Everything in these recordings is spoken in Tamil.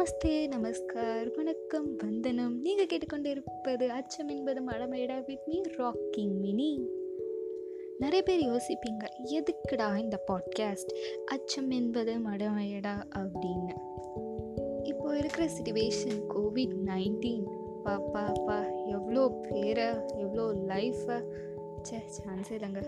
நமஸ்தே நமஸ்கார் வணக்கம் வந்தனம். நீங்கள் கேட்டுக்கொண்டிருப்பது அச்சம் என்பது மடமேடா வித் மீ ராக்கிங் மினி நிறைய பேர் யோசிப்பீங்க எதுக்குடா இந்த பாட்காஸ்ட் அச்சம் என்பது மடமேடா அப்படின்னு. இப்போ இருக்கிற சுச்சுவேஷன் கோவிட் நைன்டீன் பாப்பா பா எவ்வளோ பேரை எவ்வளோ லைஃப்பை சே சான்ஸே இல்லைங்க.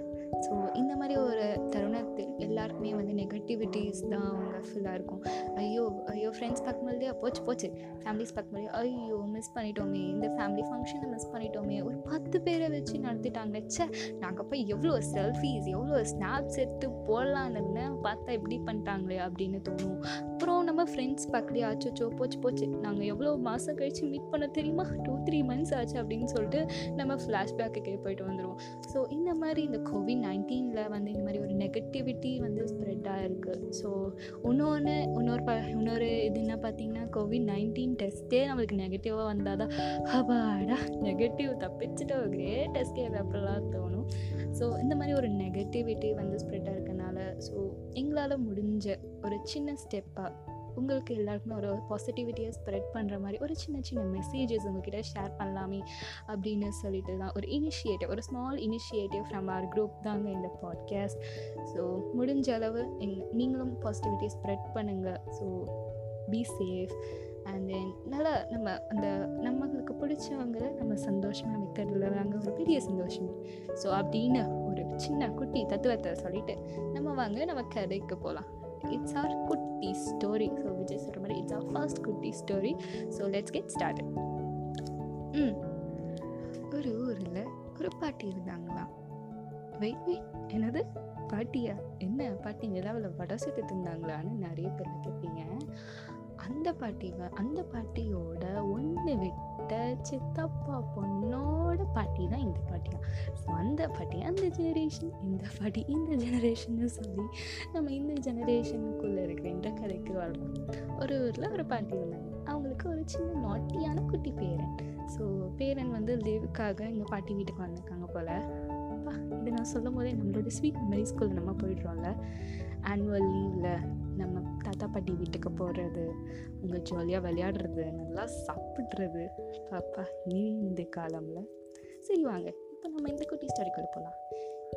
ஸோ இந்த மாதிரி ஒரு தருணத்தில் எல்லாருக்குமே வந்து நெகட்டிவிட்டிஸ் தான் அவங்க ஃபுல்லாக இருக்கும். ஐயோ ஐயோ ஃப்ரெண்ட்ஸ் பார்க்க முடியலையா போச்சு போச்சு. ஃபேமிலிஸ் பார்க்க முடியாது ஐயோ மிஸ் பண்ணிட்டோமே. இந்த ஃபேமிலி ஃபங்க்ஷனை மிஸ் பண்ணிட்டோமே. ஒரு பத்து பேரை வச்சு நடத்திட்டாங்களே ச்சே. நாங்கள் போய் எவ்வளோ செல்ஃபீஸ் எவ்வளோ ஸ்னாப்ஸ் எடுத்து போடலான்னு பார்த்தா இப்படி பண்ணிட்டாங்களே அப்படின்னு தோணும். அப்புறம் நம்ம ஃப்ரெண்ட்ஸ் பார்க்கலையா? ஆச்சோச்சோ போச்சு போச்சு. நாங்கள் எவ்வளோ மாதம் கழித்து மீட் பண்ண தெரியுமா? டூ த்ரீ மந்த்ஸ் ஆச்சு அப்படின்னு சொல்லிட்டு நம்ம ஃப்ளாஷ்பேக்கு போயிட்டு வந்துடுவோம் ஸோ இந்த மாதிரி இந்த கோவிட் நைன்டீனில் வந்து இந்த மாதிரி ஒரு நெகட்டிவிட்டி வந்து ஸ்ப்ரெட் ஆகிருக்கு ஸோ இன்னொன்று இன்னொரு ப இன்னொரு இது என்ன பார்த்தீங்கன்னா கோவிட் நைன்டீன் டெஸ்ட்டே நம்மளுக்கு நெகட்டிவாக வந்தால் தான் ஹபாடா நெகட்டிவ் தப்பிச்சுட்டு ஒரு கிரேட் எஸ்கேப் அப்படிலாம் தோணும். ஸோ இந்த மாதிரி ஒரு நெகட்டிவிட்டி வந்து ஸ்ப்ரெட் ஆகிறதுனால ஸோ எங்களால் முடிஞ்ச ஒரு சின்ன ஸ்டெப்பாக உங்களுக்கு எல்லாருக்குமே ஒரு பாசிட்டிவிட்டியை ஸ்ப்ரெட் பண்ணுற மாதிரி ஒரு சின்ன சின்ன மெசேஜஸ் உங்ககிட்ட ஷேர் பண்ணலாமே அப்படின்னு சொல்லிட்டு தான் ஒரு இனிஷியேட்டிவ் ஒரு small initiative from our group தாங்க இந்த பாட்காஸ்ட் ஸோ முடிஞ்ச அளவு எங் நீங்களும் பாசிட்டிவிட்டியை ஸ்ப்ரெட் பண்ணுங்கள் so be safe and then நல்லா நம்ம அந்த நம்மளுக்கு பிடிச்சவங்களை நம்ம சந்தோஷமாக வைக்கிறதுல தாங்க ஒரு பெரிய சந்தோஷம். ஸோ அப்படின்னு ஒரு சின்ன குட்டி தத்துவத்தை சொல்லிட்டு நம்ம வாங்க நம்ம கதைக்கு போகலாம் it's our kutti story so Vijay சொல்கிற மாதிரி it's our first kutti story so let's get start ம் ஒரு ஊரில் ஒரு பாட்டி இருந்தாங்களாம் வெயிட் வெயிட் என்னது? பாட்டியா? என்ன? பாட்டி நிலாவில் வடை சுட்டு தின்னாங்களான்னு நிறைய பேர் கேட்பீங்க அந்த பாட்டி அந்த பாட்டியோட ஒன்று விட்டு சித்தப்பா பொண்ணோட பாட்டி தான் இந்த பாட்டியா ஸோ அந்த பாட்டி அந்த ஜெனரேஷன் இந்த பாட்டி இந்த ஜெனரேஷன்னு சொல்லி நம்ம இந்த ஜெனரேஷனுக்குள்ளே இருக்கிற இந்த கதைக்கு வாழ்றோம். ஒரு ஊரில் ஒரு பாட்டி இருந்தாங்க. அவங்களுக்கு ஒரு சின்ன நாட்டியான குட்டி பேரன். ஸோ பேரன் வந்து லீவுக்காக எங்கள் பாட்டி வீட்டுக்கு வந்திருக்காங்க போல். அப்பா இது நான் சொல்லும் போதே நம்மளோட ஸ்வீட் மெமரிஸ்குள்ள நம்ம போயிடுறோம்ல. ஆனுவல் லீவில் தாத்தா பாட்டி வீட்டுக்கு போகிறது அவங்க ஜாலியாக விளையாடுறது நல்லா சாப்பிட்றது. பாப்பா நீ இந்த காலமில். சரி வாங்க இப்போ நம்ம இந்த குட்டி ஸ்டோரிக்குள்ளே போகலாம்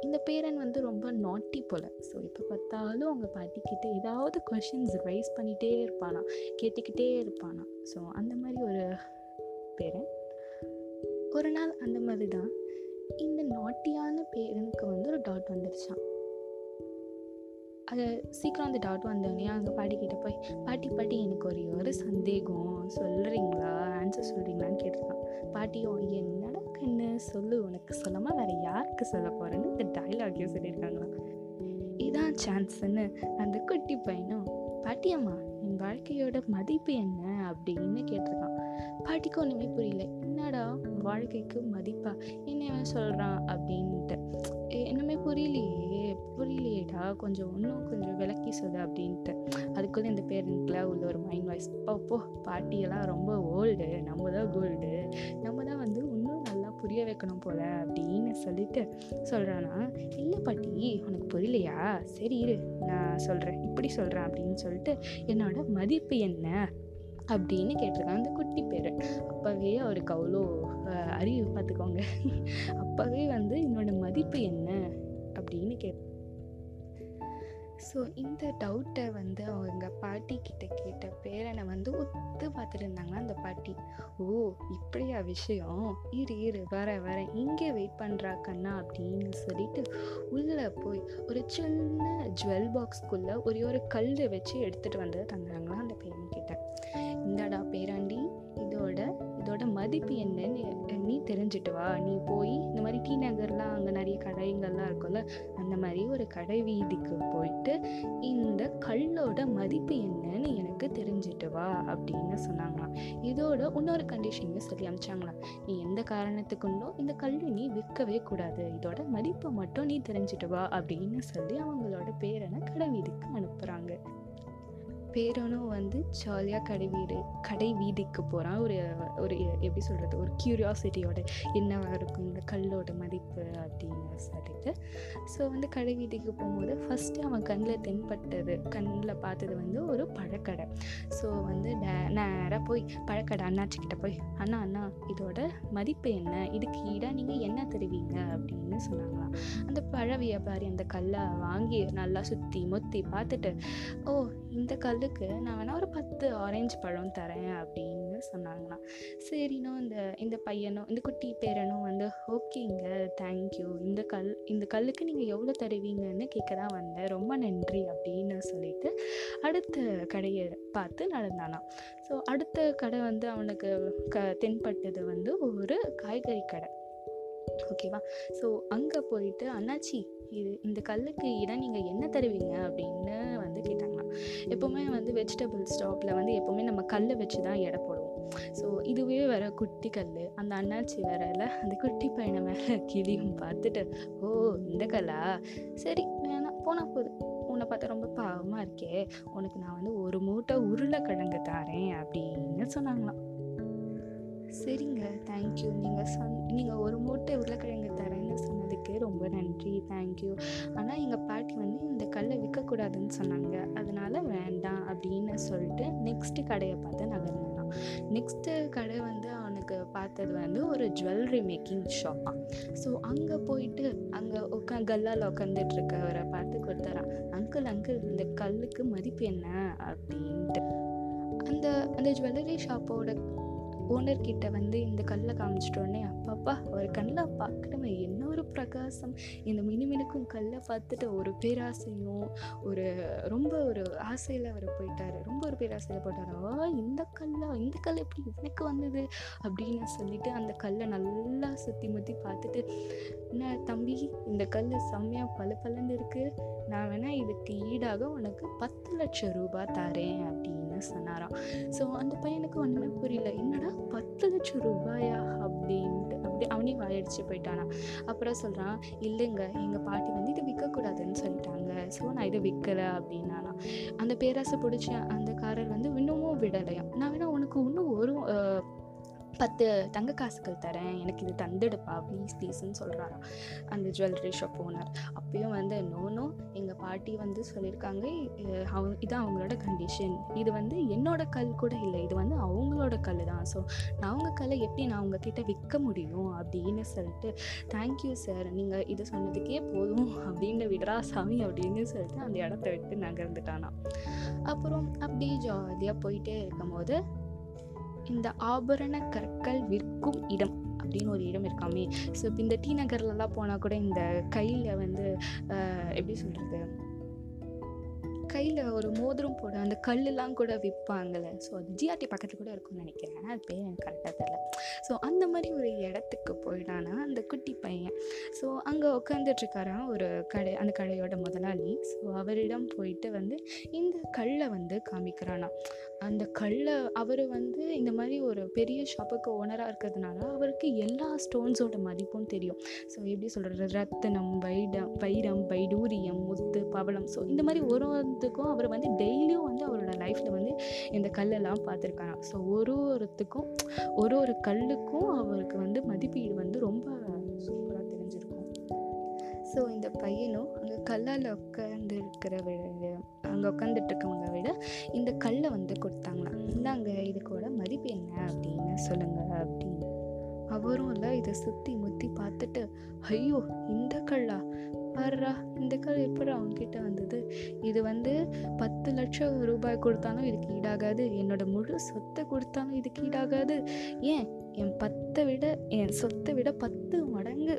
இந்த பேரன் வந்து ரொம்ப நாட்டி போல். ஸோ இப்போ பார்த்தாலும் அவங்க பாட்டிக்கிட்ட ஏதாவது கொஷின்ஸ் ரைஸ் பண்ணிகிட்டே இருப்பானா கேட்டுக்கிட்டே இருப்பானா. ஸோ அந்த மாதிரி ஒரு பேரன். ஒரு நாள் அந்த மாதிரி தான் இந்த நாட்டியான பேரனுக்கு வந்து ஒரு டாட் வந்துருச்சான் அது சீக்கிரம் அந்த டாட் வந்தோடனே பாட்டி பாட்டிக்கிட்ட போய் பாட்டி பாட்டி எனக்கு ஒரே ஒரு சந்தேகம். சொல்கிறீங்களா ஆன்சர் சொல்கிறீங்களான்னு கேட்டிருக்கான் பாட்டியும் என்னடா கண்ணு? சொல்லு. உனக்கு சொல்லாமல் வேறு யாருக்கு சொல்ல போகிறேன்னு இந்த டைலாகையும் சொல்லியிருக்காங்களாம் இதான் சான்ஸ்ன்னு. அந்த குட்டி பையனும் பாட்டியம்மா என் வாழ்க்கையோட மதிப்பு என்ன? அப்படின்னு கேட்டிருக்கான். பாட்டிக்கு ஒன்றுமே புரியல. என்னடா? வாழ்க்கைக்கு மதிப்பா? என்ன சொல்கிறான் அப்படின்ட்டு. என்னமே புரியலையே. புரியலையேடா கொஞ்சம் இன்னும் கொஞ்சம் விளக்கி சொல்லு அப்படின்ட்டு. அதுக்குள்ளே இந்த பேரண்ட்ல உள்ள ஒரு மைண்ட் வாய்ஸ் போ பாட்டியெல்லாம் ரொம்ப ஓல்டு நம்ம தான் கோல்டு நம்ம தான் வந்து இன்னும் நல்லா புரிய வைக்கணும் போல அப்படின்னு சொல்லிட்டு சொல்கிறானா இல்லை பாட்டி உனக்கு புரியலையா? சரி இரு நான் சொல்கிறேன் இப்படி சொல்கிறேன் அப்படின்னு சொல்லிட்டு என்னோட மதிப்பு என்ன? அப்படின்னு கேட்டிருக்காங்க அந்த குட்டி பேர். அப்போவே அவருக்கு அவ்வளோ அறிவு பார்த்துக்கோங்க. அப்போவே வந்து என்னோட மதிப்பு என்ன? அப்படின்னு கேட் ஸோ இந்த டவுட்டை வந்து அவங்க பாட்டி கிட்ட கேட்ட பேரனை வந்து ஒத்து பார்த்துருந்தாங்கன்னா அந்த பாட்டி? ஓ இப்படியா விஷயம்? இரு இரு வர வர இங்கே வெயிட் பண்ணுறா கண்ணா அப்படின்னு சொல்லிட்டு உள்ளே போய் ஒரு சின்ன ஜுவல் பாக்ஸ்க்குள்ளே ஒரே ஒரு கல் வச்சு எடுத்துகிட்டு வந்து தந்தாங்களாம் அந்த பேரன் கிட்ட இந்தாடா பேராண்டி இதோட இதோட மதிப்பு என்னன்னு நீ தெரிஞ்சுட்டு வா. நீ போய் இந்த மாதிரி டி நகர்லாம் அங்கே நிறைய கடைங்கள்லாம் இருக்கும்ல அந்த மாதிரி ஒரு கடை வீதிக்கு போயிட்டு இந்த கல்லோட மதிப்பு என்னன்னு எனக்கு தெரிஞ்சுட்டு வா அப்படின்னு சொன்னாங்களாம். இதோட இன்னொரு கண்டிஷனையும் சொல்லி அமிச்சாங்களாம். நீ எந்த காரணத்துக்குண்டும் இந்த கல்லை நீ விற்கவே கூடாது. இதோட மதிப்பை மட்டும் நீ தெரிஞ்சுட்டு வா அப்படின்னு சொல்லி அவங்களோட பேரனை கடை வீதிக்கு அனுப்புகிறாங்க பேரனும் வந்து ஜாலியாக கடை வீடு கடை வீதிக்கு போகிறான் ஒரு ஒரு எப்படி சொல்கிறது ஒரு க்யூரியாசிட்டியோட என்னவாக இருக்கும்? இந்த கல்லோட மதிப்பு அப்படின்னு சொல்லிட்டு. ஸோ வந்து கடை வீதிக்கு போகும்போது ஃபஸ்ட்டு அவன் கண்ணில் தென்பட்டது கண்ணில் பார்த்தது வந்து ஒரு பழக்கடை. ஸோ வந்து நேராக போய் பழக்கடை அண்ணாச்சிக்கிட்ட போய் அண்ணா அண்ணா இதோட மதிப்பு என்ன? இதுக்கு ஈடாக நீங்கள் என்ன தருவீங்க? அப்படின்னு சொன்னாங்களாம். அந்த பழ வியாபாரி அந்த கல்லை வாங்கி நல்லா சுற்றி முத்தி பார்த்துட்டு ஓ இந்த கல்லுக்கு நான் வேணா ஒரு பத்து ஆரஞ்சு பழம் தரேன் அப்படின்னு சொன்னாங்களாம். சரினோ இந்த இந்த பையனும் இந்த குட்டி பேரனும் வந்து ஓகேங்க தேங்க்யூ இந்த கல் இந்த கல்லுக்கு நீங்கள் எவ்வளோ தருவீங்கன்னு கேட்க தான் வந்தேன். ரொம்ப நன்றி அப்படின்னு சொல்லிட்டு அடுத்த கடையை பார்த்து நடந்தானாம். ஸோ அடுத்த கடை வந்து அவனுக்கு க தென்பட்டது வந்து ஒரு காய்கறி கடை. ஓகேவா ஸோ அங்கே போயிட்டு அண்ணாச்சி இது இந்த கல்லுக்கு இடம் நீங்கள் என்ன தருவீங்க? அப்படின்னு எப்போவுமே வந்து வெஜிடபிள் ஸ்டாப்பில் வந்து எப்போவுமே நம்ம கல்லை வச்சு தான் எடை போடுவோம். ஸோ இதுவே வர குட்டி கல் அந்த அண்ணாச்சி வரல அந்த குட்டி பையனை மேலே கிளியும் பார்த்துட்டு ஓ இந்த கல்லா? சரி வேணாம் போனால் போதும் உன்னை பார்த்தா ரொம்ப பாவமாக இருக்கே. உனக்கு நான் வந்து ஒரு மூட்டை உருளைக்கிழங்கு தாரேன் அப்படின்னு சொன்னாங்களாம். சரிங்க தேங்க்யூ நீங்கள் சொன் நீங்கள் ஒரு மூட்டை உருளைக்கிழங்கு தரேன் சொன்னதுக்கு ரொம்ப நன்றி தேங்க்யூ ஆனால் எங்கள் பாட்டி வந்து இந்த கல்லை விற்கக்கூடாதுன்னு சொன்னாங்க. அதனால் வேண்டாம் அப்படின்னு சொல்லிட்டு நெக்ஸ்ட்டு கடையை பார்த்து நகர்ந்தான் நெக்ஸ்ட்டு கடை வந்து அவனுக்கு பார்த்தது வந்து ஒரு ஜுவல்லரி மேக்கிங் ஷாப்பாக ஸோ அங்கே போயிட்டு அங்கே உட்கா கல்லால் உட்காந்துட்டு இருக்கவரை பார்த்து கொடுத்தாரான் அங்கிள் அங்கிள் இந்த கல்லுக்கு மதிப்பு என்ன? அப்படின்ட்டு. அந்த அந்த ஜுவல்லரி ஷாப்போட ஓனர்கிட்ட வந்து இந்த கல்லை காமிச்சிட்டோடனே அப்பாப்பா அவர் கண்ணில் பார்க்கணுமே என்ன ஒரு பிரகாசம்? இந்த மினுமினுக்கும் கல்லை பார்த்துட்டு ஒரு பேராசையும் ஒரு ரொம்ப ஒரு ஆசையில் அவர் போயிட்டார். ரொம்ப ஒரு பேராசையில் போயிட்டார். ஆ இந்த கல்லா இந்த கல் எப்படி எனக்கு வந்தது? அப்படின்னு சொல்லிட்டு அந்த கல்லை நல்லா சுற்றி முற்றி பார்த்துட்டு என்ன தம்பி இந்த கல் செம்மையாக பல பலந்து இருக்குது நான் வேணால் இதுக்கு ஈடாக உனக்கு பத்து லட்சம் ரூபாய் தரேன் அப்படின்னு சொன்னாராம். ஸோ அந்த பையனுக்கு ஒன்றுமே புரியல. என்னடா பத்து லட்சம் ரூபாயா அப்படின்ட்டு. அப்படி அவனே வாயடிச்சு போயிட்டானா அப்புறம் சொல்கிறான் இல்லைங்க எங்கள் பாட்டி வந்து இதை விற்கக்கூடாதுன்னு சொல்லிட்டாங்க. ஸோ நான் இதை விற்கலை அப்படின்னானா அந்த பேராசை பிடிச்ச அந்த காரர் வந்து இன்னமும் விடலையாம். நான் வேணா உனக்கு இன்னும் ஒரு பத்து தங்க காசுகள் தரேன். எனக்கு இது தந்துடுப்பா ப்ளீஸ் ப்ளீஸ்ன்னு சொல்கிறாராம் அந்த ஜுவல்லரி ஷாப் ஓனர் அப்பயும் வந்து நோனோ நோ எங்கள் பாட்டி வந்து சொல்லியிருக்காங்க அவங்க இதான் அவங்களோட கண்டிஷன் இது வந்து என்னோட கல் கூட இல்லை. இது வந்து அவங்களோட கல் தான் ஸோ நான் அவங்க கல்லை எப்படி நான் அவங்கக்கிட்ட விற்க முடியும்? அப்படின்னு சொல்லிட்டு தேங்க்யூ சார் நீங்கள் இது சொன்னதுக்கே போதும். அப்படின்னு விடுறா சாமி. அப்படின்னு சொல்லிட்டு அந்த இடத்த விட்டு நகர்ந்துட்டானா அப்புறம் அப்படி ஜாலியாக போயிட்டே இருக்கும்போது இந்த ஆபரண கற்கள் விற்கும் இடம் அப்படின்னு ஒரு இடம் இருக்காமே ஸோ இப்போ இந்த டி நகர்லலாம் போனால் கூட இந்த கையில் வந்து எப்படி சொல்கிறது கையில் ஒரு மோதிரம் போட அந்த கல்லெலாம் கூட விற்பாங்கள்ல ஸோ அது ஜிஆர்டி பக்கத்தில் கூட இருக்கும்னு நினைக்கிறேன். அது பேர் எனக்கு கரெக்டாக தெரில ஸோ அந்த மாதிரி ஒரு இடத்துக்கு போயிட்டானா அந்த குட்டி பையன் ஸோ அங்கே உட்காந்துட்ருக்காரான் ஒரு கடை அந்த கடையோட முதலாளி. ஸோ அவரிடம் போயிட்டு வந்து இந்த கல்லை வந்து காமிக்கிறானா அந்த கல்லை அவர் வந்து இந்த மாதிரி ஒரு பெரிய ஷாப்புக்கு ஓனராக இருக்கிறதுனால அவருக்கு எல்லா ஸ்டோன்ஸோட மதிப்பும் தெரியும். ஸோ எப்படி சொல்கிறது ரத்தனம் வைடம் வைரம் வைடூரியம் முத்து பவளம். ஸோ இந்த மாதிரி ஒரு ஒருத்துக்கும் அவர் வந்து டெய்லியும் வந்து அவரோட லைஃப்பில் வந்து இந்த கல்லெல்லாம் பார்த்துருக்காராம். ஸோ ஒரு ஒருத்துக்கும் ஒரு ஒரு கல்லுக்கும் அவருக்கு வந்து மதிப்பீடு வந்து ரொம்ப ஸோ இந்த பையனும் அங்கே கல்லால் உட்காந்து இருக்கிற விட அங்கே உட்காந்துட்டு இருக்கவங்க விட இந்த கல்லை வந்து கொடுத்தாங்களாம். இந்தாங்க இதுக்கோட மதிப்பு என்ன அப்படின்னு சொல்லுங்க அப்படின்னு. அவரும் இல்லை இதை சுற்றி முத்தி பார்த்துட்டு ஐயோ இந்த கல்லா? பாருடா இந்த கல் எப்படி அவங்ககிட்ட வந்தது? இது வந்து பத்து லட்சம் ரூபாய் கொடுத்தாலும் இதுக்கு ஈடாகாது. என்னோட முழு சொத்தை கொடுத்தாலும் இதுக்கு ஈடாகாது. ஏன்? என் பத்தை விட என் சொத்தை விட பத்து மடங்கு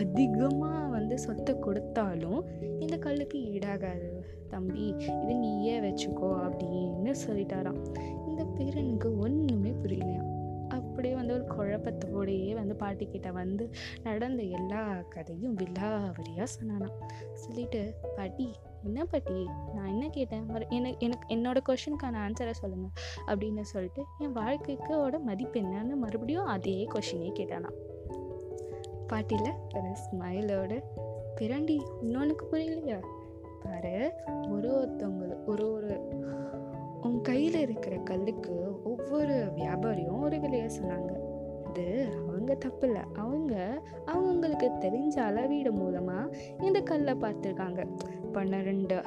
அதிகமாக வந்து சொத்தை கொடுத்தாலும் இந்த கல்லுக்கு ஈடாகாது. தம்பி இது நீயே வச்சுக்கோ அப்படின்னு சொல்லிட்டாராம். இந்த பேரனுக்கு ஒன்றுமே புரியலையாம் அப்படியே வந்து ஒரு குழப்பத்தோடையே வந்து பாட்டிக்கிட்ட வந்து நடந்த எல்லா கதையும் விலாவரியாக சொன்னானாம். சொல்லிட்டு பாட்டி என்ன பாட்டி? நான் என்ன கேட்டேன்? மறு எனக்கு எனக்கு என்னோடய கொஷினுக்கான ஆன்சரை சொல்லுங்கள் அப்படின்னு சொல்லிட்டு என் வாழ்க்கைக்கோட மதிப்பு என்னன்னு மறுபடியும் அதே கொஷினே கேட்டானா பாட்டியில் ஒரு ஸ்மைலோடு பிறண்டி இன்னொன்றுக்கு புரியலையா? பாரு ஒரு ஒருத்தவங்க ஒரு ஒரு உன் கையில் இருக்கிற கல்லுக்கு ஒவ்வொரு வியாபாரியும் ஒரு விலையை சொன்னாங்க. இது அவங்க தப்பு இல்லை. அவங்க அவங்களுக்கு தெரிஞ்ச அளவீடு மூலமாக இந்த கல்லை பார்த்துருக்காங்க. பன்னிரெண்டு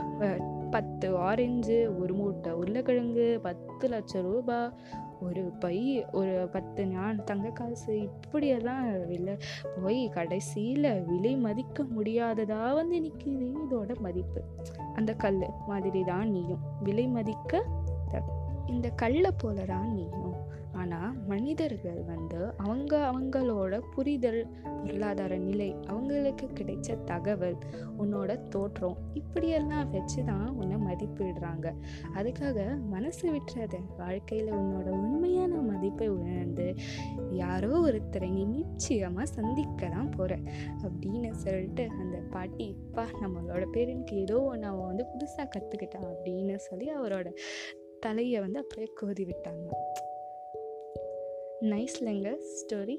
பத்து ஆரஞ்சு ஒரு மூட்டை உருளைக்கிழங்கு பத்து லட்சம் ரூபாய் ஒரு பை ஒரு பத்து ஞான் தங்க காசு இப்படியெல்லாம் விலை போய் கடைசியில் விலை மதிக்க முடியாததாக வந்து நிற்கிது இதோட மதிப்பு. அந்த கல் மாதிரி தான் நீயும். விலை மதிக்க இந்த கல்லை போல தான் நீயும். ஆனால் மனிதர்கள் வந்து அவங்க அவங்களோட புரிதல் பொருளாதார நிலை அவங்களுக்கு கிடைச்ச தகவல் உன்னோட தோற்றம் இப்படியெல்லாம் வச்சு தான் உன்னை மதிப்பிடுறாங்க. அதுக்காக மனசு விட்டுறத வாழ்க்கையில் உன்னோட உண்மையான மதிப்பை உணர்ந்து யாரோ ஒருத்தரை நீ நிச்சயமாக சந்திக்க தான் போகிற அப்படின்னு சொல்லிட்டு அந்த பாட்டி இப்பா நம்மளோட பேரனுக்கு ஏதோ ஒன்று அவன் வந்து புதுசாக கற்றுக்கிட்டான் அப்படின்னு சொல்லி அவரோட தலையை வந்து அப்படியே கோதி விட்டாங்க நைஸ்லங்க ஸ்டோரி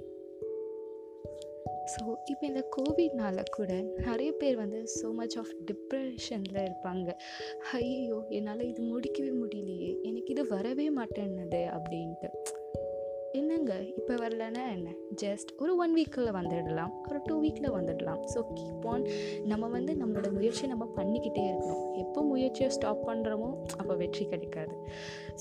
ஸோ இப்போ இந்த கோவிட்னால கூட நிறைய பேர் வந்து ஸோ மச் ஆஃப் டிப்ரெஷனில் இருப்பாங்க. ஐயோ என்னால் இது முடிக்கவே முடியலையே. எனக்கு இது வரவே மாட்டேன்னது அப்படின்ட்டு. என்னங்க? இப்போ வரலன்னா என்ன? ஜஸ்ட் ஒரு ஒன் வீக்கில் வந்துடலாம். ஒரு டூ வீக்கில் வந்துடலாம். ஸோ கீப் ஆன் நம்ம வந்து நம்மளோட முயற்சியை நம்ம பண்ணிக்கிட்டே இருக்கணும். எப்போ முயற்சியை ஸ்டாப் பண்ணுறோமோ அப்போ வெற்றி கிடைக்காது.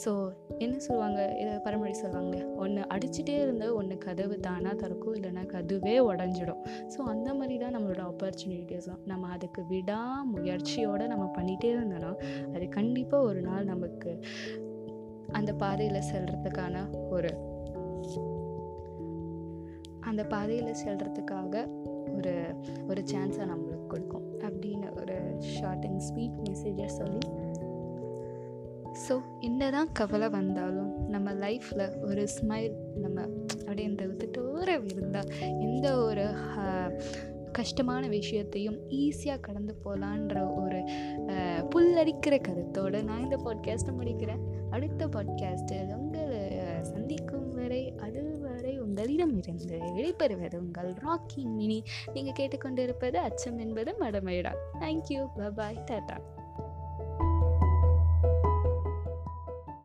ஸோ என்ன சொல்லுவாங்க? இதை பரமொழி சொல்லுவாங்க ஒன்று அடிச்சுட்டே இருந்தால் ஒன்று கதவு தானாக திறக்கும் இல்லைன்னா கதுவே உடஞ்சிடும். ஸோ அந்த மாதிரி தான் நம்மளோட ஆப்பர்ச்சுனிட்டிஸும் நம்ம அதுக்கு விடா முயற்சியோடு நம்ம பண்ணிகிட்டே இருந்தோன்னா அது கண்டிப்பாக ஒரு நாள் நமக்கு அந்த பாதையில் செல்கிறதுக்கான ஒரு அந்த பாதையில் செல்கிறதுக்காக ஒரு ஒரு சான்ஸை நம்மளுக்கு கொடுக்கும் அப்படின்னு ஒரு ஷார்ட் அண்ட் ஸ்வீட் மெசேஜை சொல்லி. ஸோ என்னதான் கவலை வந்தாலும் நம்ம லைஃப்பில் ஒரு ஸ்மைல் நம்ம அப்படியே இந்த விட்டுட்டோர இருந்தால் எந்த ஒரு கஷ்டமான விஷயத்தையும் ஈஸியாக கடந்து போகலான்ற ஒரு புல்லரிக்கிற கருத்தோடு நான் இந்த பாட்காஸ்ட்டை முடிக்கிறேன். அடுத்த பாட்காஸ்ட்டில் உங்களிடமிருந்து விடைபெறுவது உங்கள் ராக்கிங் மினி. நீங்கள் கேட்டுக்கொண்டிருப்பது அச்சம் என்பது மடமையிடம் தேங்க்யூ பாய் டாட்டா